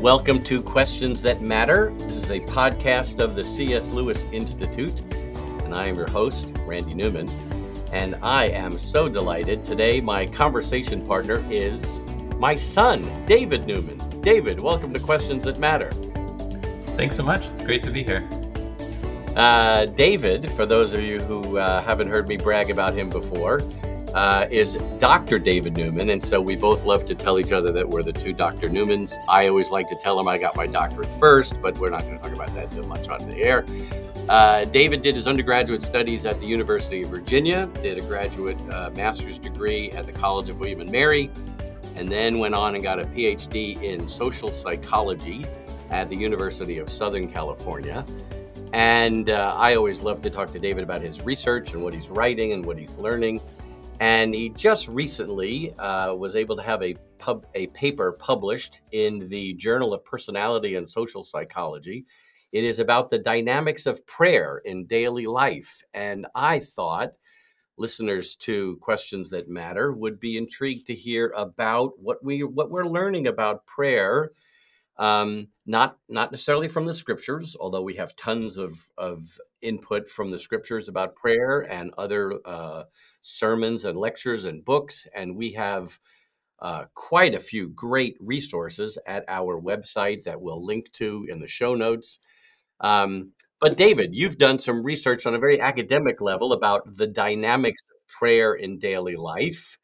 Welcome to Questions That Matter. This is a podcast of the C.S. Lewis Institute, and I am your host, Randy Newman. And I am so delighted. Today, my conversation partner is my son, David Newman. David, welcome to Questions That Matter. Thanks so much. It's great to be here. Uh, David, for those of you who uh, haven't heard me brag about him before, uh, is Dr. David Newman. And so we both love to tell each other that we're the two Dr. Newmans. I always like to tell him I got my doctorate first, but we're not going to talk about that too much on the air. Uh, David did his undergraduate studies at the University of Virginia, did a graduate uh, master's degree at the College of William and Mary, and then went on and got a PhD in social psychology at the University of Southern California. And uh, I always love to talk to David about his research and what he's writing and what he's learning. And he just recently uh, was able to have a pub, a paper published in the Journal of Personality and Social Psychology. It is about the dynamics of prayer in daily life. And I thought listeners to questions that matter would be intrigued to hear about what we what we're learning about prayer um, not not necessarily from the scriptures, although we have tons of of input from the scriptures about prayer and other uh, sermons and lectures and books, and we have uh, quite a few great resources at our website that we'll link to in the show notes. Um, but David, you've done some research on a very academic level about the dynamics of prayer in daily life.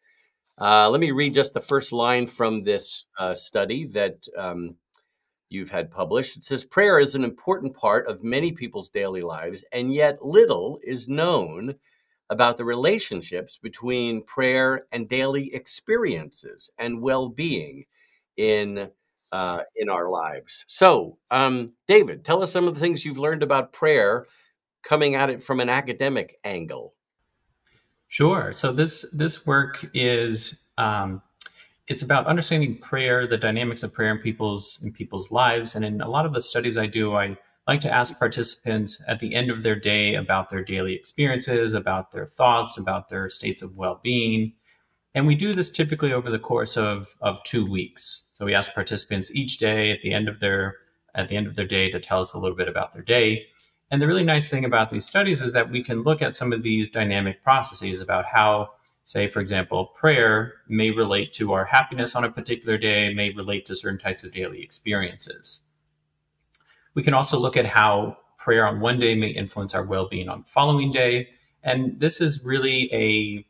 Uh, let me read just the first line from this uh, study that um, you've had published. It says prayer is an important part of many people's daily lives, and yet little is known about the relationships between prayer and daily experiences and well-being in uh, in our lives. So, um, David, tell us some of the things you've learned about prayer, coming at it from an academic angle. Sure. So this this work is um, it's about understanding prayer, the dynamics of prayer in people's in people's lives. And in a lot of the studies I do, I like to ask participants at the end of their day about their daily experiences, about their thoughts, about their states of well-being. And we do this typically over the course of, of two weeks. So we ask participants each day at the end of their at the end of their day to tell us a little bit about their day. And the really nice thing about these studies is that we can look at some of these dynamic processes about how say, for example, prayer may relate to our happiness on a particular day, may relate to certain types of daily experiences. We can also look at how prayer on one day may influence our well being on the following day. And this is really a,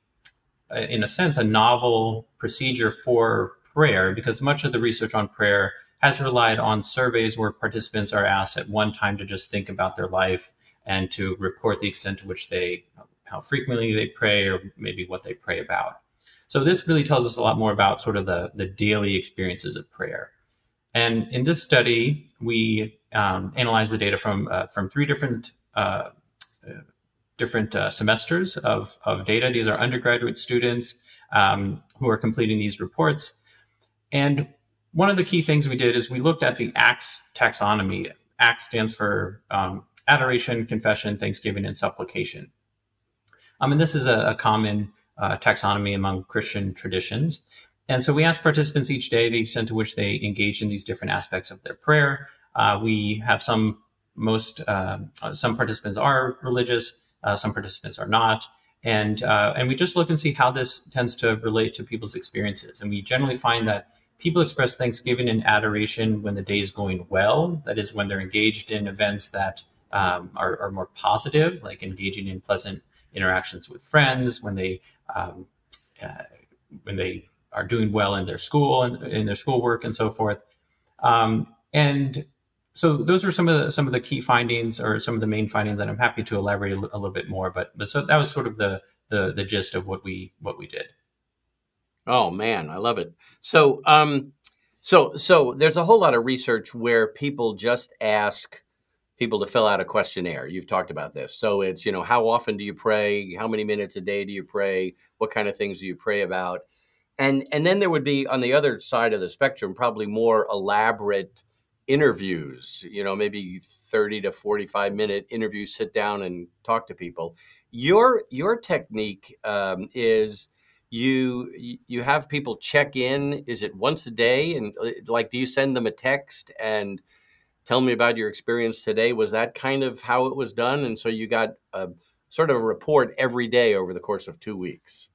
in a sense, a novel procedure for prayer because much of the research on prayer has relied on surveys where participants are asked at one time to just think about their life and to report the extent to which they how frequently they pray or maybe what they pray about. So this really tells us a lot more about sort of the, the daily experiences of prayer. And in this study, we um, analyzed the data from uh, from three different uh, different uh, semesters of, of data. These are undergraduate students um, who are completing these reports. And one of the key things we did is we looked at the ACTS taxonomy. ACTS stands for um, adoration, confession, thanksgiving, and supplication. Um, and this is a, a common uh, taxonomy among Christian traditions. And so we ask participants each day the extent to which they engage in these different aspects of their prayer. Uh, we have some most uh, some participants are religious, uh, some participants are not, and uh, and we just look and see how this tends to relate to people's experiences. And we generally find that people express thanksgiving and adoration when the day is going well. That is when they're engaged in events that um, are, are more positive, like engaging in pleasant interactions with friends, when they um, uh, when they are doing well in their school and in their schoolwork and so forth. Um, and so those are some of the some of the key findings or some of the main findings, and I'm happy to elaborate a, little bit more. But but so that was sort of the the the gist of what we what we did. Oh man, I love it. So um, so so there's a whole lot of research where people just ask people to fill out a questionnaire. You've talked about this. So it's, you know, how often do you pray? How many minutes a day do you pray? What kind of things do you pray about? And and then there would be on the other side of the spectrum probably more elaborate interviews, you know, maybe 30 to 45 minute interviews, sit down and talk to people. Your your technique um, is you you have people check in. Is it once a day? And uh, like, do you send them a text and tell me about your experience today? Was that kind of how it was done? And so you got a sort of a report every day over the course of two weeks.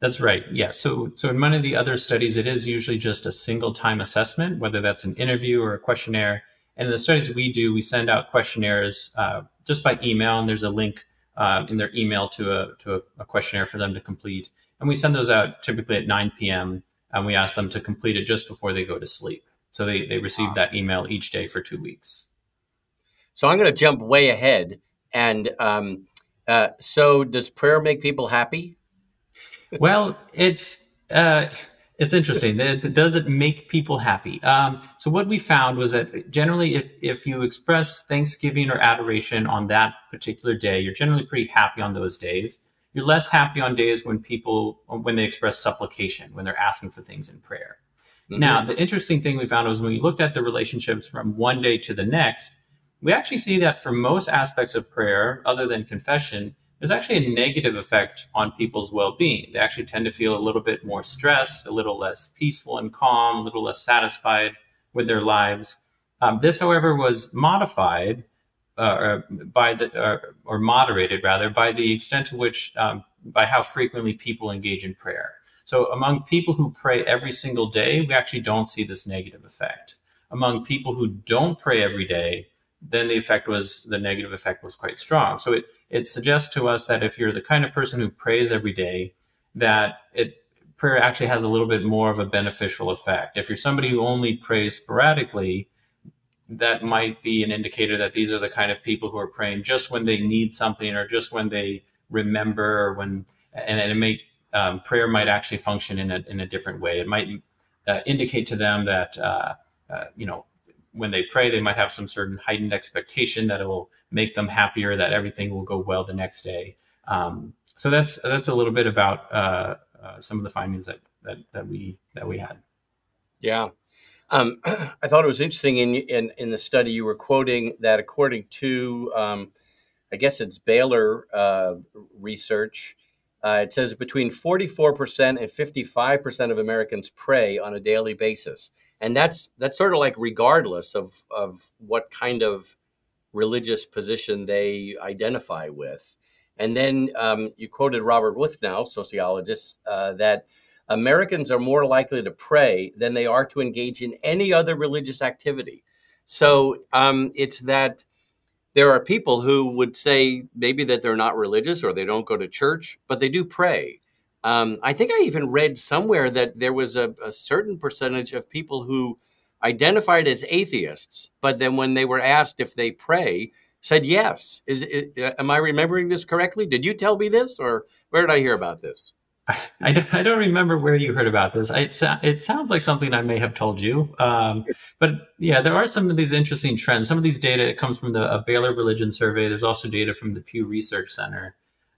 That's right. Yeah. So, so in many of the other studies, it is usually just a single time assessment, whether that's an interview or a questionnaire. And in the studies we do, we send out questionnaires uh, just by email, and there's a link uh, in their email to a to a, a, questionnaire for them to complete. And we send those out typically at 9 p.m. and we ask them to complete it just before they go to sleep. So they they receive wow. that email each day for two weeks. So I'm going to jump way ahead, and um, uh, so does prayer make people happy? well, it's uh, it's interesting. Does it make people happy? Um, so what we found was that generally, if if you express thanksgiving or adoration on that particular day, you're generally pretty happy on those days. You're less happy on days when people when they express supplication, when they're asking for things in prayer. Mm-hmm. Now, the interesting thing we found was when we looked at the relationships from one day to the next, we actually see that for most aspects of prayer, other than confession, there's actually a negative effect on people's well-being. They actually tend to feel a little bit more stressed, a little less peaceful and calm, a little less satisfied with their lives. Um, this, however, was modified uh, by the uh, or moderated rather by the extent to which um, by how frequently people engage in prayer. So, among people who pray every single day, we actually don't see this negative effect. Among people who don't pray every day, then the effect was the negative effect was quite strong. So it it suggests to us that if you're the kind of person who prays every day, that it prayer actually has a little bit more of a beneficial effect. If you're somebody who only prays sporadically, that might be an indicator that these are the kind of people who are praying just when they need something or just when they remember or when and, and it may um, prayer might actually function in a in a different way. It might uh, indicate to them that uh, uh, you know when they pray, they might have some certain heightened expectation that it will make them happier, that everything will go well the next day. Um, so that's that's a little bit about uh, uh, some of the findings that, that that we that we had. Yeah, um, I thought it was interesting in, in in the study you were quoting that according to um, I guess it's Baylor uh, research. Uh, it says between 44% and 55% of Americans pray on a daily basis and that's that's sort of like regardless of of what kind of religious position they identify with. And then um, you quoted Robert Wuthnow, sociologist, uh, that Americans are more likely to pray than they are to engage in any other religious activity. So um, it's that there are people who would say maybe that they're not religious or they don't go to church, but they do pray. Um, I think I even read somewhere that there was a, a, certain percentage of people who identified as atheists, but then when they were asked if they pray, said yes. Is it, uh, am I remembering this correctly? Did you tell me this, or where did I hear about this? I, I, don't, remember where you heard about this. It, it sounds like something I may have told you. Um, but yeah, there are some of these interesting trends. Some of these data comes from the Baylor Religion Survey. There's also data from the Pew Research Center.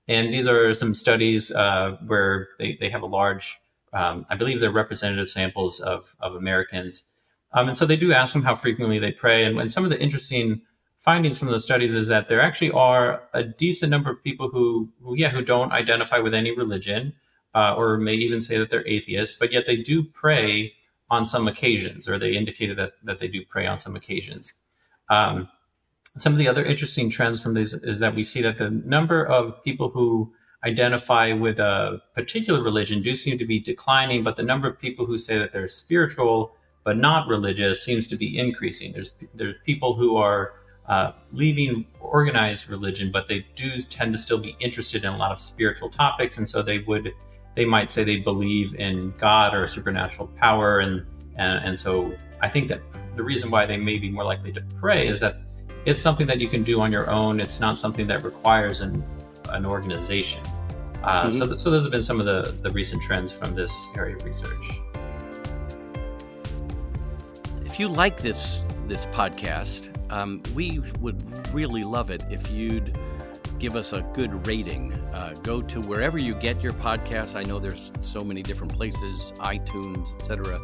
And these are some studies uh, where they, they have a large, um, I believe they're representative samples of, of Americans. Um, and so they do ask them how frequently they pray. And, and some of the interesting findings from those studies is that there actually are a decent number of people who, who yeah, who don't identify with any religion uh, or may even say that they're atheists, but yet they do pray on some occasions, or they indicated that, that they do pray on some occasions. Um, some of the other interesting trends from this is that we see that the number of people who identify with a particular religion do seem to be declining, but the number of people who say that they're spiritual but not religious seems to be increasing. There's there's people who are uh, leaving organized religion, but they do tend to still be interested in a lot of spiritual topics, and so they would they might say they believe in God or supernatural power, and and, and so I think that the reason why they may be more likely to pray is that it's something that you can do on your own. It's not something that requires an, an organization. Uh, mm-hmm. so, th- so those have been some of the, the recent trends from this area of research. If you like this this podcast, um, we would really love it if you'd give us a good rating. Uh, go to wherever you get your podcasts. I know there's so many different places, iTunes, etc.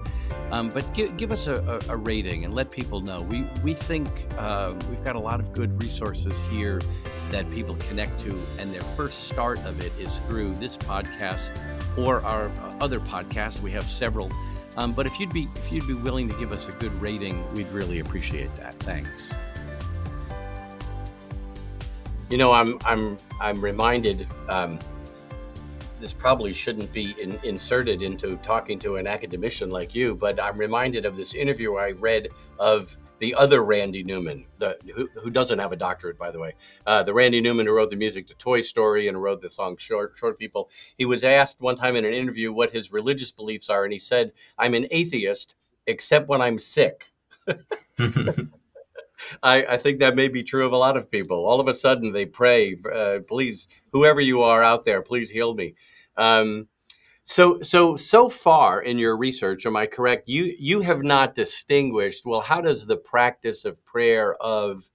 Um, but give, give us a, a, rating and let people know. We we think uh, we've got a lot of good resources here that people connect to, and their first start of it is through this podcast or our uh, other podcasts. We have several. Um, but if you'd be if you'd be willing to give us a good rating, we'd really appreciate that. Thanks. You know, I'm I'm I'm reminded. Um, this probably shouldn't be in, inserted into talking to an academician like you, but I'm reminded of this interview I read of the other Randy Newman, the who, who doesn't have a doctorate, by the way, uh, the Randy Newman who wrote the music to Toy Story and wrote the song Short Short People. He was asked one time in an interview what his religious beliefs are, and he said, "I'm an atheist, except when I'm sick." I, I, think that may be true of a lot of people. All of a sudden, they pray, uh, "Please, whoever you are out there, please heal me." Um, so, so so far in your research, am I correct? You you have not distinguished. Well, how does the practice of prayer of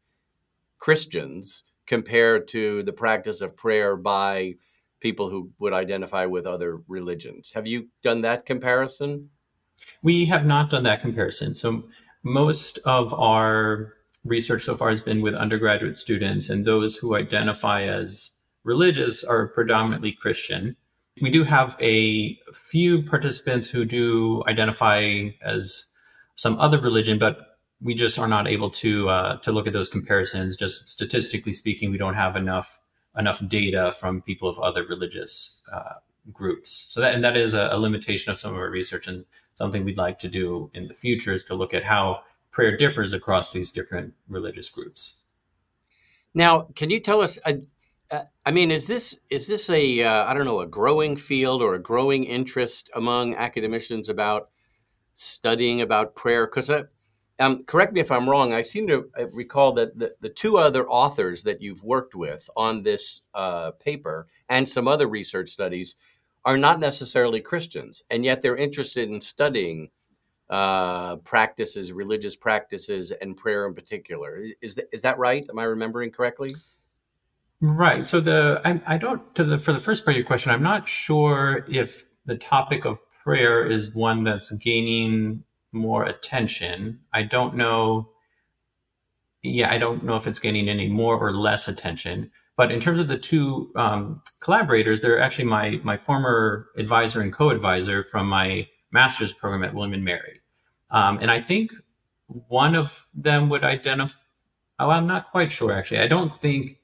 Christians compare to the practice of prayer by people who would identify with other religions? Have you done that comparison? We have not done that comparison. So most of our research so far has been with undergraduate students, and those who identify as religious are predominantly Christian. We do have a few participants who do identify as some other religion, but we just are not able to uh, to look at those comparisons. Just statistically speaking, we don't have enough enough data from people of other religious uh, groups. So that and that is a, a limitation of some of our research, and something we'd like to do in the future is to look at how prayer differs across these different religious groups. Now, can you tell us? Uh, uh, I mean, is this is this a uh, I don't know a growing field or a growing interest among academicians about studying about prayer? Because uh, um, correct me if I'm wrong. I seem to recall that the, the two other authors that you've worked with on this uh, paper and some other research studies are not necessarily Christians, and yet they're interested in studying uh, practices, religious practices, and prayer in particular. Is that, is that right? Am I remembering correctly? Right. So the I, I don't to the for the first part of your question, I'm not sure if the topic of prayer is one that's gaining more attention. I don't know. Yeah, I don't know if it's gaining any more or less attention. But in terms of the two um, collaborators, they're actually my my former advisor and co-advisor from my master's program at William and Mary. Um, and I think one of them would identify, oh, I'm not quite sure actually. I don't think,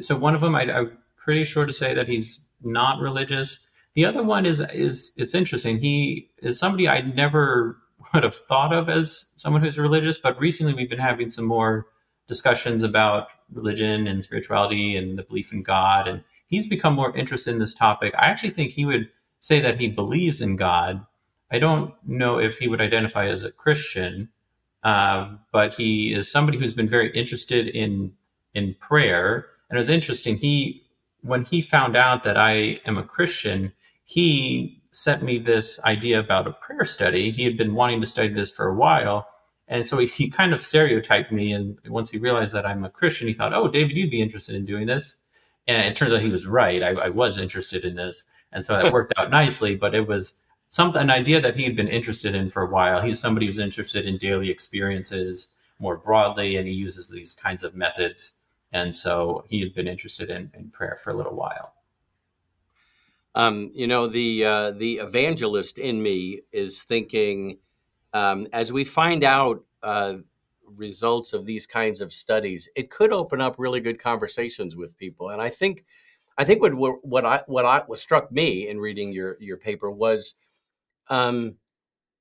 so one of them, I, I'm pretty sure to say that he's not religious. The other one is, is it's interesting. He is somebody I never would have thought of as someone who's religious, but recently we've been having some more discussions about religion and spirituality and the belief in God. And he's become more interested in this topic. I actually think he would say that he believes in God. I don't know if he would identify as a Christian, uh, but he is somebody who's been very interested in in prayer. And it was interesting. He when he found out that I am a Christian, he sent me this idea about a prayer study. He had been wanting to study this for a while. And so he, he kind of stereotyped me. And once he realized that I'm a Christian, he thought, oh, David, you'd be interested in doing this. And it turns out he was right. I, I was interested in this and so that worked out nicely. But it was something an idea that he had been interested in for a while. He's somebody who's interested in daily experiences more broadly, and he uses these kinds of methods. And so he had been interested in, in prayer for a little while. Um, you know, the uh, the evangelist in me is thinking, um, as we find out uh, results of these kinds of studies, it could open up really good conversations with people. And I think I think what what I what I what struck me in reading your your paper was um,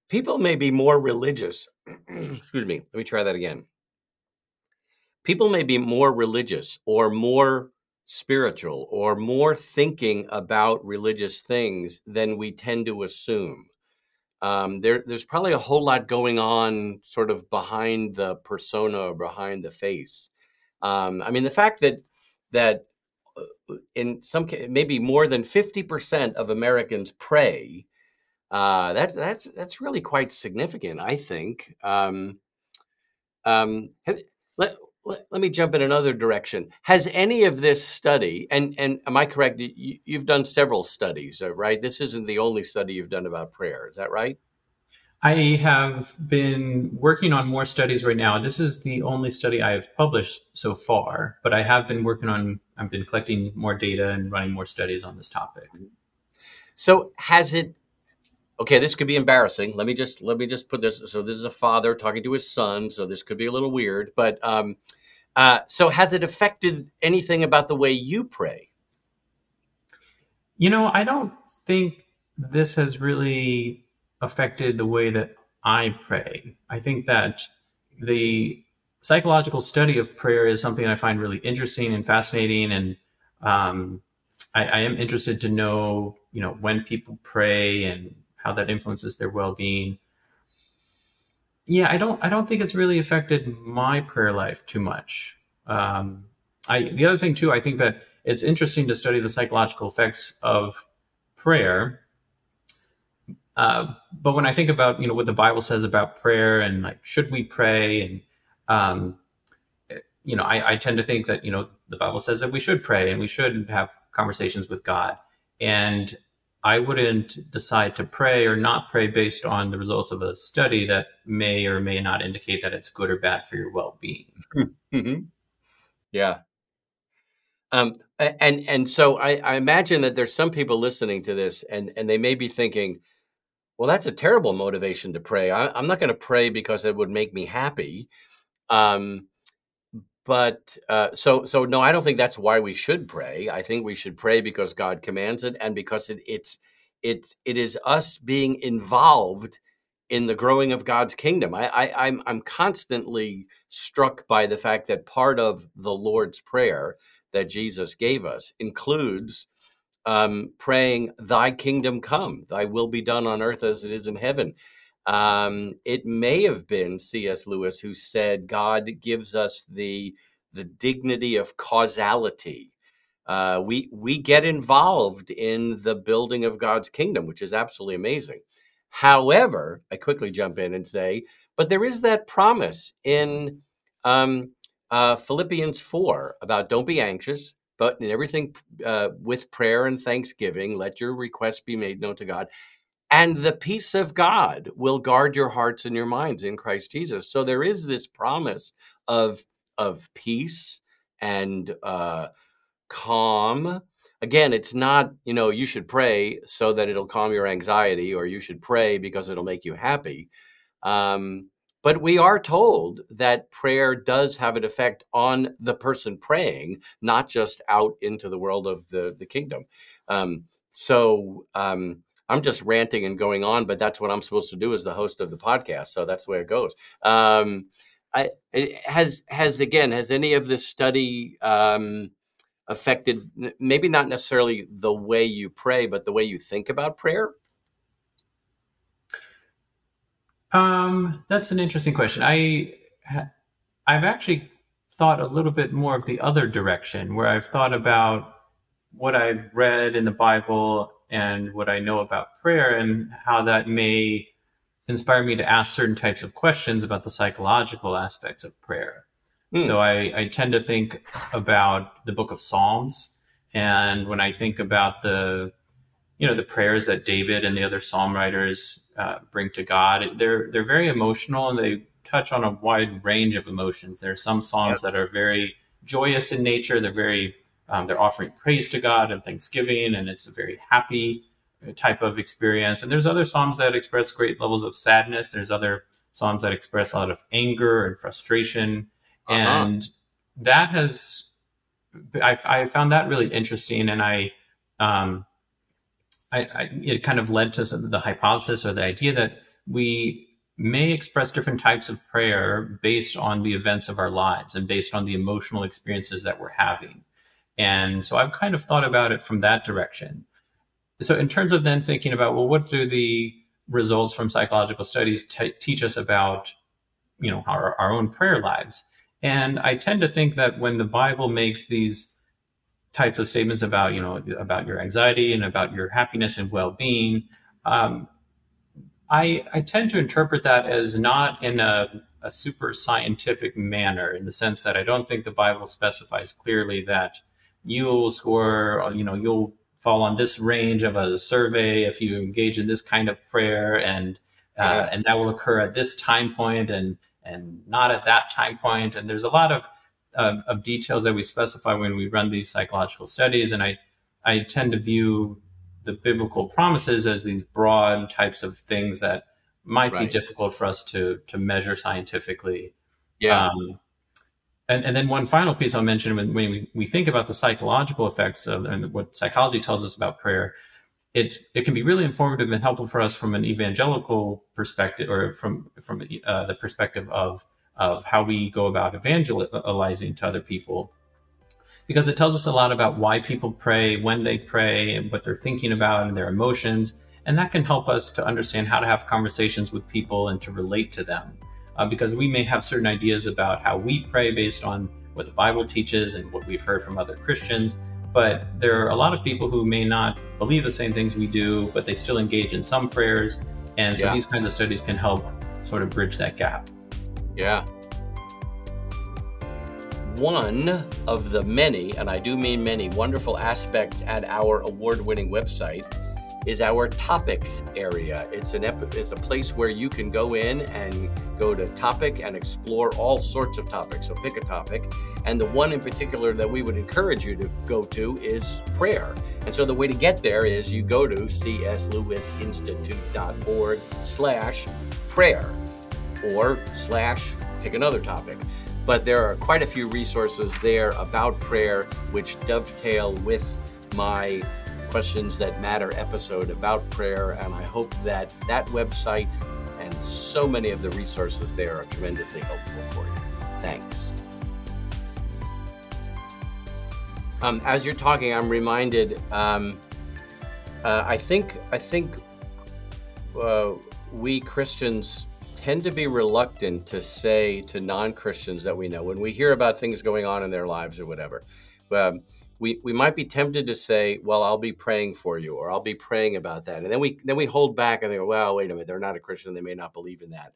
people may be more religious. excuse me. Let me try that again. People may be more religious or more spiritual or more thinking about religious things than we tend to assume. Um, there, there's probably a whole lot going on sort of behind the persona behind the face. Um, I mean, the fact that that in some maybe more than 50% of Americans pray. Uh, that's that's that's really quite significant, I think. Um, um, have, let, let, let me jump in another direction. Has any of this study, and and am I correct? You, you've done several studies, uh, right? This isn't the only study you've done about prayer. Is that right? I have been working on more studies right now. This is the only study I have published so far, but I have been working on, I've been collecting more data and running more studies on this topic. So has it, okay, this could be embarrassing. Let me just, let me just put this. So this is a father talking to his son. So this could be a little weird, but, um, uh, so has it affected anything about the way you pray? You know, I don't think this has really affected the way that I pray. I think that the psychological study of prayer is something I find really interesting and fascinating, and um, I, I, am interested to know, you know, when people pray and how that influences their well-being. Yeah, I don't, I don't think it's really affected my prayer life too much. Um, I, the other thing too, I think that it's interesting to study the psychological effects of prayer uh, but when I think about you know what the Bible says about prayer and like should we pray and um, you know I, I, tend to think that you know the Bible says that we should pray and we should have conversations with God and I wouldn't decide to pray or not pray based on the results of a study that may or may not indicate that it's good or bad for your well-being. Mm-hmm. Yeah. Um, and and so I, I imagine that there's some people listening to this and and they may be thinking, well, that's a terrible motivation to pray. I, am not going to pray because it would make me happy. Um, but uh, so so no, I don't think that's why we should pray. I think we should pray because God commands it, and because it, it's it it is us being involved in the growing of God's kingdom. I, I I'm I'm constantly struck by the fact that part of the Lord's prayer that Jesus gave us includes um, praying, Thy kingdom come, Thy will be done on earth as it is in heaven. Um, it may have been C.S. Lewis who said, God gives us the, the dignity of causality. Uh, we, we get involved in the building of God's kingdom, which is absolutely amazing. However, I quickly jump in and say, but there is that promise in um, uh, Philippians 4 about don't be anxious, but in everything uh, with prayer and thanksgiving, let your requests be made known to God. And the peace of God will guard your hearts and your minds in Christ Jesus. So there is this promise of, of peace and uh, calm. Again, it's not, you know, you should pray so that it'll calm your anxiety or you should pray because it'll make you happy. Um, but we are told that prayer does have an effect on the person praying, not just out into the world of the, the kingdom. Um, so um, I'm just ranting and going on, but that's what I'm supposed to do as the host of the podcast. So that's the way it goes. Um, I, has has again has any of this study um, affected maybe not necessarily the way you pray, but the way you think about prayer? Um, that's an interesting question. I I've actually thought a little bit more of the other direction, where I've thought about what I've read in the Bible and what I know about prayer, and how that may inspire me to ask certain types of questions about the psychological aspects of prayer. Mm. So I, I tend to think about the Book of Psalms, and when I think about the you know the prayers that David and the other psalm writers uh, bring to God. They're they're very emotional and they touch on a wide range of emotions. There are some psalms that are very joyous in nature. They're very um, they're offering praise to God and thanksgiving, and it's a very happy uh, type of experience. And there's other psalms that express great levels of sadness. There's other psalms that express a lot of anger and frustration, uh-huh. and that has I, I found that really interesting, and I um, I, I, it kind of led to the hypothesis or the idea that we may express different types of prayer based on the events of our lives and based on the emotional experiences that we're having. And so I've kind of thought about it from that direction. So, in terms of then thinking about, well, what do the results from psychological studies t- teach us about, you know, our, our own prayer lives? And I tend to think that when the Bible makes these types of statements about you know about your anxiety and about your happiness and well-being um, I, I tend to interpret that as not in a, a super scientific manner, in the sense that I don't think the Bible specifies clearly that you'll score, you know, you'll fall on this range of a survey if you engage in this kind of prayer, and uh, and that will occur at this time point, and and not at that time point. And there's a lot of, of, of details that we specify when we run these psychological studies, and I I tend to view the biblical promises as these broad types of things that might right. be difficult for us to to measure scientifically. Yeah. Um, and, and then one final piece I'll mention when, when we, we think about the psychological effects of and what psychology tells us about prayer, it it can be really informative and helpful for us from an evangelical perspective or from from uh, the perspective of of how we go about evangelizing to other people because it tells us a lot about why people pray, when they pray, and what they're thinking about and their emotions. And that can help us to understand how to have conversations with people and to relate to them. Uh, because we may have certain ideas about how we pray based on what the Bible teaches and what we've heard from other Christians. But there are a lot of people who may not believe the same things we do, but they still engage in some prayers. And so yeah. these kinds of studies can help sort of bridge that gap. Yeah, one of the many, and I do mean many, wonderful aspects at our award winning website is our topics area. It's an ep- it's a place where you can go in and go to topic and explore all sorts of topics. So pick a topic, and the one in particular that we would encourage you to go to is prayer. And so the way to get there is you go to cslewisinstitute.org slash prayer or slash pick another topic but there are quite a few resources there about prayer which dovetail with my questions that matter episode about prayer and i hope that that website and so many of the resources there are tremendously helpful for you thanks um, as you're talking i'm reminded um, uh, i think i think uh, we christians tend to be reluctant to say to non-Christians that we know when we hear about things going on in their lives or whatever. Um, we, we might be tempted to say, "Well, I'll be praying for you," or "I'll be praying about that," and then we then we hold back and think, "Well, wait a minute, they're not a Christian; they may not believe in that."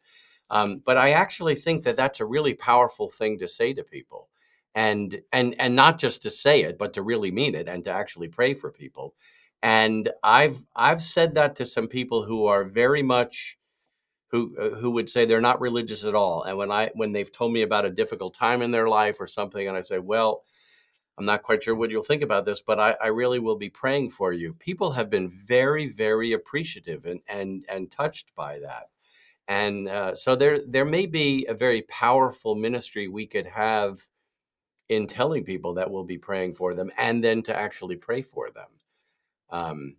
Um, but I actually think that that's a really powerful thing to say to people, and and and not just to say it, but to really mean it and to actually pray for people. And I've I've said that to some people who are very much who uh, who would say they're not religious at all and when i when they've told me about a difficult time in their life or something and i say well i'm not quite sure what you'll think about this but i, I really will be praying for you. People have been very very appreciative and and and touched by that. And uh, so there there may be a very powerful ministry we could have in telling people that we'll be praying for them and then to actually pray for them. Um,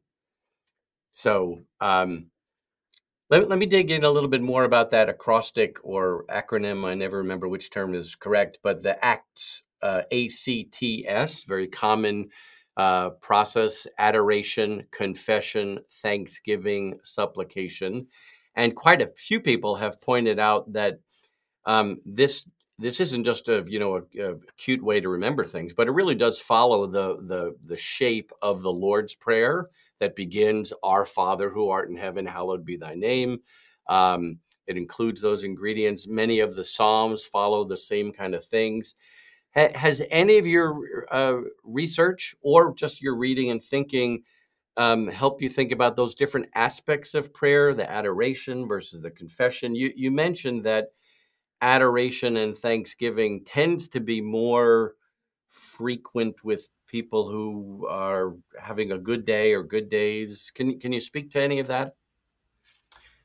so um, let, let me dig in a little bit more about that acrostic or acronym. I never remember which term is correct, but the ACTS, uh, ACTS, very common uh, process adoration, confession, thanksgiving, supplication. And quite a few people have pointed out that um, this this isn't just a you know a, a, cute way to remember things, but it really does follow the the the shape of the Lord's prayer that begins, Our Father who art in heaven, hallowed be thy name. Um, it includes those ingredients. Many of the Psalms follow the same kind of things. Ha- has any of your uh, research or just your reading and thinking um, help you think about those different aspects of prayer, the adoration versus the confession? You, you mentioned that adoration and thanksgiving tends to be more frequent with people who are having a good day or good days. Can can you speak to any of that?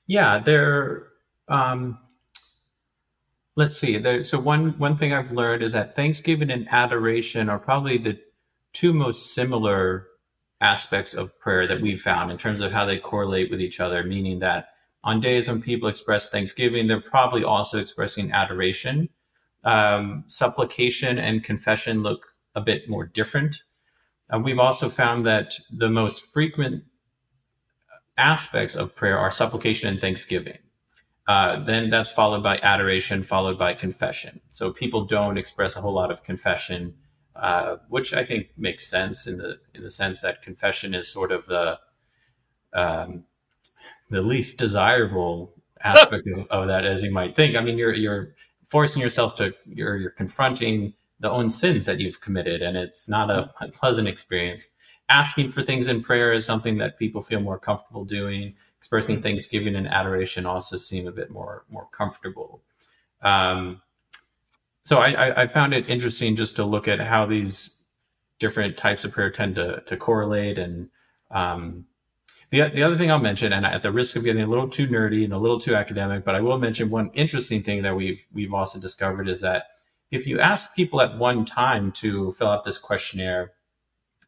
Yeah, there. Um, let's see. There, so one one thing I've learned is that Thanksgiving and adoration are probably the two most similar aspects of prayer that we've found in terms of how they correlate with each other. Meaning that on days when people express Thanksgiving, they're probably also expressing adoration. Um, supplication and confession look a bit more different. Uh, we've also found that the most frequent aspects of prayer are supplication and thanksgiving. Uh, then that's followed by adoration, followed by confession. So people don't express a whole lot of confession, uh, which I think makes sense in the in the sense that confession is sort of the um, the least desirable aspect of, of that as you might think. I mean, you're you're forcing yourself to you're you're confronting the own sins that you've committed, and it's not a, a pleasant experience. Asking for things in prayer is something that people feel more comfortable doing. Expressing thanksgiving and adoration also seem a bit more more comfortable. Um, so I, I, found it interesting just to look at how these different types of prayer tend to, to correlate. And um, the, the other thing I'll mention, and at the risk of getting a little too nerdy and a little too academic, but I will mention one interesting thing that we've we've also discovered is that if you ask people at one time to fill out this questionnaire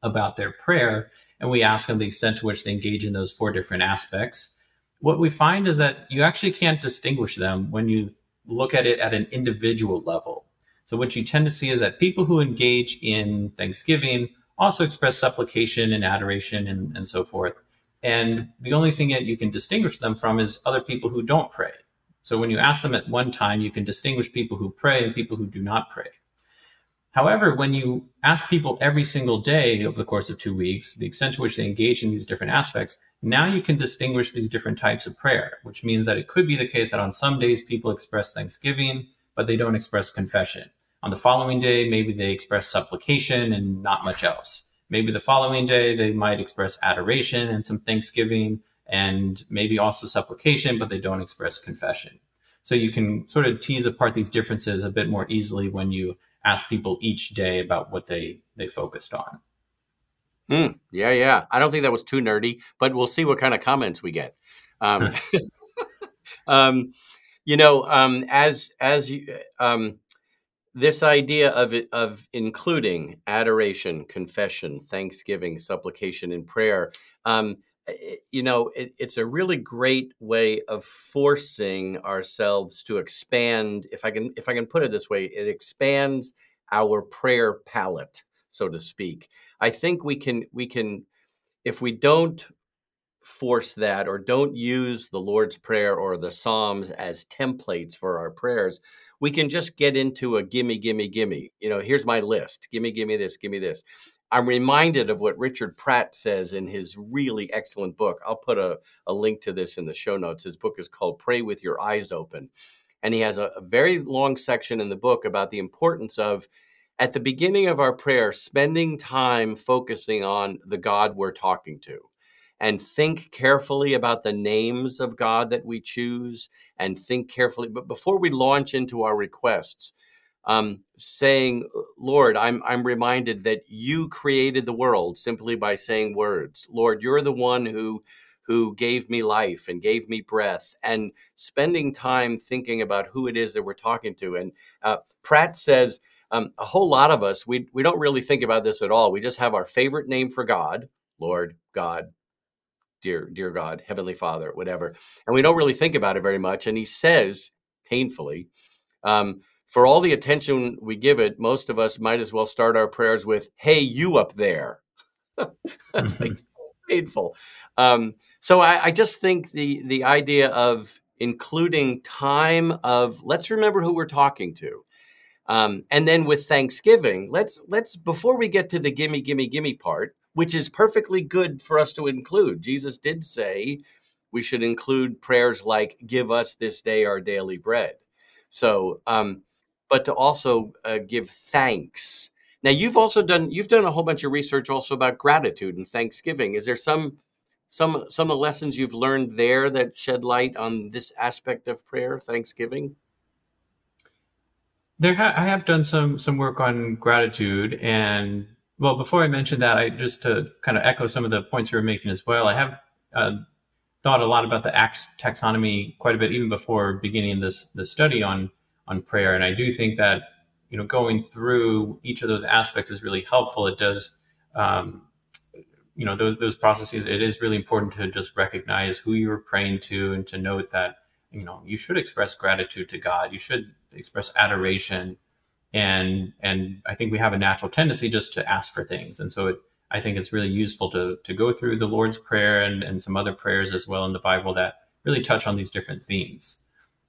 about their prayer, and we ask them the extent to which they engage in those four different aspects, what we find is that you actually can't distinguish them when you look at it at an individual level. So what you tend to see is that people who engage in Thanksgiving also express supplication and adoration and, and so forth. And the only thing that you can distinguish them from is other people who don't pray. So when you ask them at one time, you can distinguish people who pray and people who do not pray. However, when you ask people every single day over the course of two weeks, the extent to which they engage in these different aspects, now you can distinguish these different types of prayer, which means that it could be the case that on some days people express thanksgiving, but they don't express confession. On the following day, maybe they express supplication and not much else. Maybe the following day, they might express adoration and some thanksgiving and maybe also supplication, but they don't express confession. So you can sort of tease apart these differences a bit more easily when you ask people each day about what they they focused on. Mm, yeah, yeah. I don't think that was too nerdy, but we'll see what kind of comments we get. Um, um, you know, um, as as you, um, this idea of it, of including adoration, confession, thanksgiving, supplication, and prayer. You know, it, it's a really great way of forcing ourselves to expand. If I can, if I can put it this way, it expands our prayer palette, so to speak. I think we can, we can, if we don't force that or don't use the Lord's Prayer or the Psalms as templates for our prayers, we can just get into a gimme, gimme, gimme. You know, here's my list. Gimme, gimme this, gimme this. I'm reminded of what Richard Pratt says in his really excellent book. I'll put a, a link to this in the show notes. His book is called Pray with Your Eyes Open. And he has a, a very long section in the book about the importance of, at the beginning of our prayer, spending time focusing on the God we're talking to and think carefully about the names of God that we choose and think carefully. But before we launch into our requests, um, saying, Lord, I'm, I'm reminded that you created the world simply by saying words. Lord, you're the one who, who gave me life and gave me breath, and spending time thinking about who it is that we're talking to. And uh, Pratt says, um, a whole lot of us, we, we don't really think about this at all. We just have our favorite name for God, Lord, God, dear, dear God, Heavenly Father, whatever. And we don't really think about it very much. And he says, painfully, um, for all the attention we give it, most of us might as well start our prayers with, Hey, you up there. That's like so painful. Um, so I, I just think the the idea of including time of let's remember who we're talking to. Um, and then with Thanksgiving, let's let's before we get to the gimme, gimme, gimme part, which is perfectly good for us to include. Jesus did say we should include prayers like "Give us this day our daily bread." So um, but to also uh, give thanks. Now you've also done you've done a whole bunch of research also about gratitude and thanksgiving. Is there some some some of the lessons you've learned there that shed light on this aspect of prayer, thanksgiving? There, ha- I have done some some work on gratitude, and well, before I mention that, I just to kind of echo some of the points you were making as well. I have uh, thought a lot about the Acts taxonomy quite a bit, even before beginning this this study on on prayer. And I do think that you know going through each of those aspects is really helpful. It does. Um, you know those those processes it is really important to just recognize who you're praying to and to note that you know you should express gratitude to god you should express adoration and and i think we have a natural tendency just to ask for things and so it, i think it's really useful to to go through the lord's prayer and and some other prayers as well in the bible that really touch on these different themes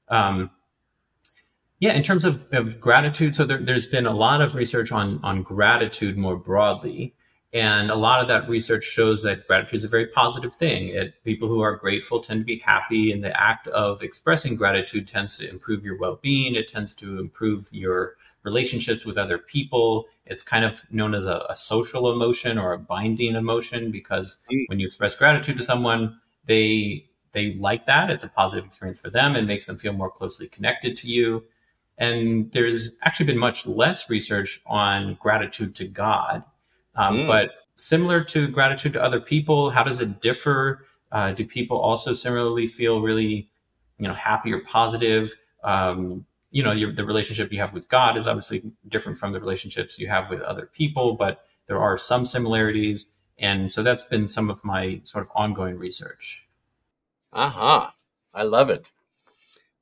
um, yeah, in terms of, of gratitude, so there, has been a lot of research on on gratitude more broadly, And a lot of that research shows that gratitude is a very positive thing. It, people who are grateful tend to be happy, and the act of expressing gratitude tends to improve your well being. It tends to improve your relationships with other people. It's kind of known as a, a social emotion or a binding emotion because mm. when you express gratitude to someone, they they like that. It's a positive experience for them and makes them feel more closely connected to you. And there's actually been much less research on gratitude to God um, mm. But similar to gratitude to other people, how does it differ? Uh, do people also similarly feel really, you know, happy or positive? Um, you know, your, the relationship you have with God is obviously different from the relationships you have with other people, but there are some similarities. And so that's been some of my sort of ongoing research. Aha. Uh-huh. I love it.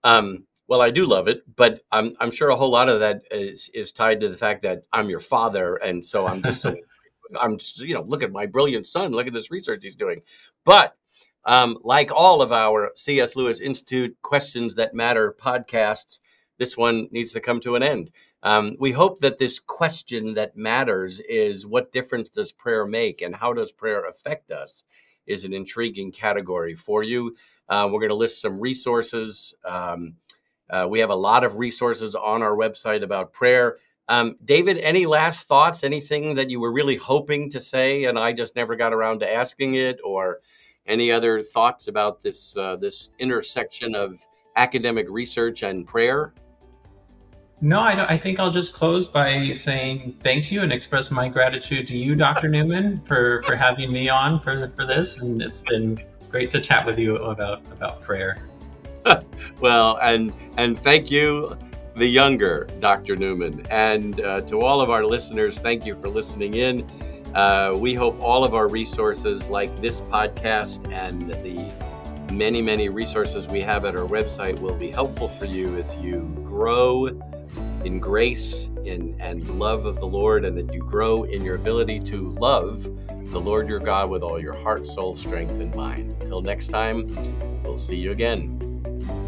Um, well, I do love it, but I'm I'm sure a whole lot of that is is tied to the fact that I'm your father, and so I'm just so I'm, you know, look at my brilliant son. Look at this research he's doing. But um, like all of our C.S. Lewis Institute Questions That Matter podcasts, this one needs to come to an end. Um, we hope that this question that matters is what difference does prayer make and how does prayer affect us is an intriguing category for you. Uh, we're going to list some resources. Um, uh, we have a lot of resources on our website about prayer. Um, David, any last thoughts? Anything that you were really hoping to say, and I just never got around to asking it, or any other thoughts about this uh, this intersection of academic research and prayer? No, I, I, think I'll just close by saying thank you and express my gratitude to you, Dr. Newman, for, for having me on for, for this. And it's been great to chat with you about, about prayer. well, and and thank you the younger Dr. Newman. And uh, to all of our listeners, thank you for listening in. Uh, we hope all of our resources, like this podcast and the many, many resources we have at our website, will be helpful for you as you grow in grace in, and love of the Lord, and that you grow in your ability to love the Lord your God with all your heart, soul, strength, and mind. Until next time, we'll see you again. Thank you.